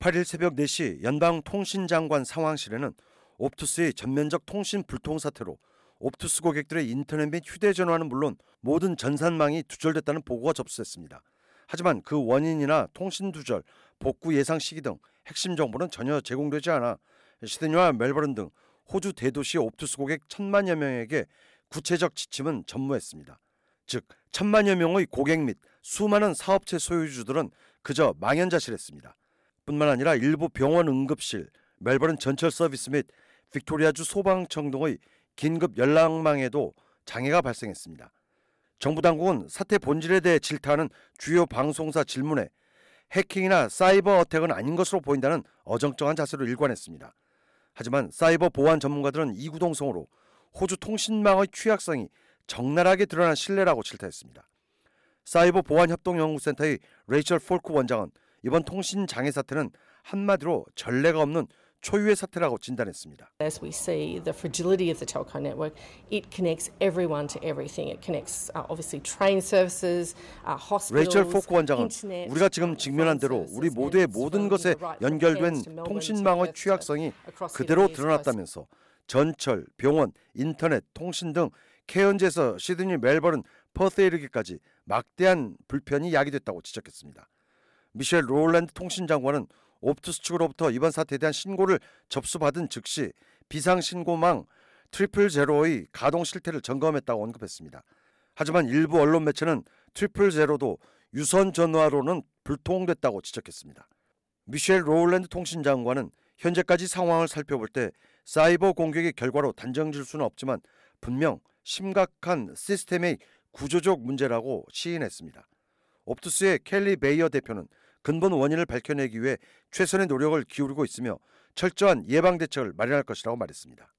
8일 새벽 4시 연방통신장관 상황실에는 옵투스의 전면적 통신 불통 사태로 옵투스 고객들의 인터넷 및 휴대전화는 물론 모든 전산망이 두절됐다는 보고가 접수됐습니다. 하지만 그 원인이나 통신 두절, 복구 예상 시기 등 핵심 정보는 전혀 제공되지 않아 시드니와 멜버른 등 호주 대도시 옵투스 고객 천만여 명에게 구체적 지침은 전무했습니다. 즉 천만여 명의 고객 및 수많은 사업체 소유주들은 그저 망연자실했습니다. 뿐만 아니라 일부 병원 응급실, 멜버른 전철 서비스 및 빅토리아주 소방청 등의 긴급 연락망에도 장애가 발생했습니다. 정부 당국은 사태 본질에 대해 질타하는 주요 방송사 질문에 해킹이나 사이버 어택은 아닌 것으로 보인다는 어정쩡한 자세로 일관했습니다. 하지만 사이버 보안 전문가들은 이구동성으로 호주 통신망의 취약성이 적나라하게 드러난 신뢰라고 질타했습니다. 사이버 보안 협동 연구센터의 레이첼 포크 원장은 이번 통신 장애 사태는 한마디로 전례가 없는 초유의 사태라고 진단했습니다. As we see the fragility of the telco network, it connects everyone to everything. It connects uh, obviously train services, uh, hospitals, 레이첼 포크 원장은 우리가 지금 어, 직면한 대로 우리 모두의 모든 것에 연결된 통신망의 취약성이 그대로. 드러났다면서 전철, 병원, 인터넷, 통신 등 케언즈에서 시드니, 멜버른, 퍼스에 이르기까지 막대한 불편이 야기됐다고 지적했습니다. 미셸 로울랜드 통신장관은 옵투스 측으로부터 이번 사태에 대한 신고를 접수받은 즉시 비상신고망 Triple Zero의 가동 실태를 점검했다고 언급했습니다. 하지만 일부 언론 매체는 Triple Zero도 유선 전화로는 불통됐다고 지적했습니다. 미셸 로울랜드 통신장관은 현재까지 상황을 살펴볼 때 사이버 공격의 결과로 단정 질 수는 없지만 분명 심각한 시스템의 구조적 문제라고 시인했습니다. 옵투스의 켈리 베이어 대표는 근본 원인을 밝혀내기 위해 최선의 노력을 기울이고 있으며 철저한 예방 대책을 마련할 것이라고 말했습니다.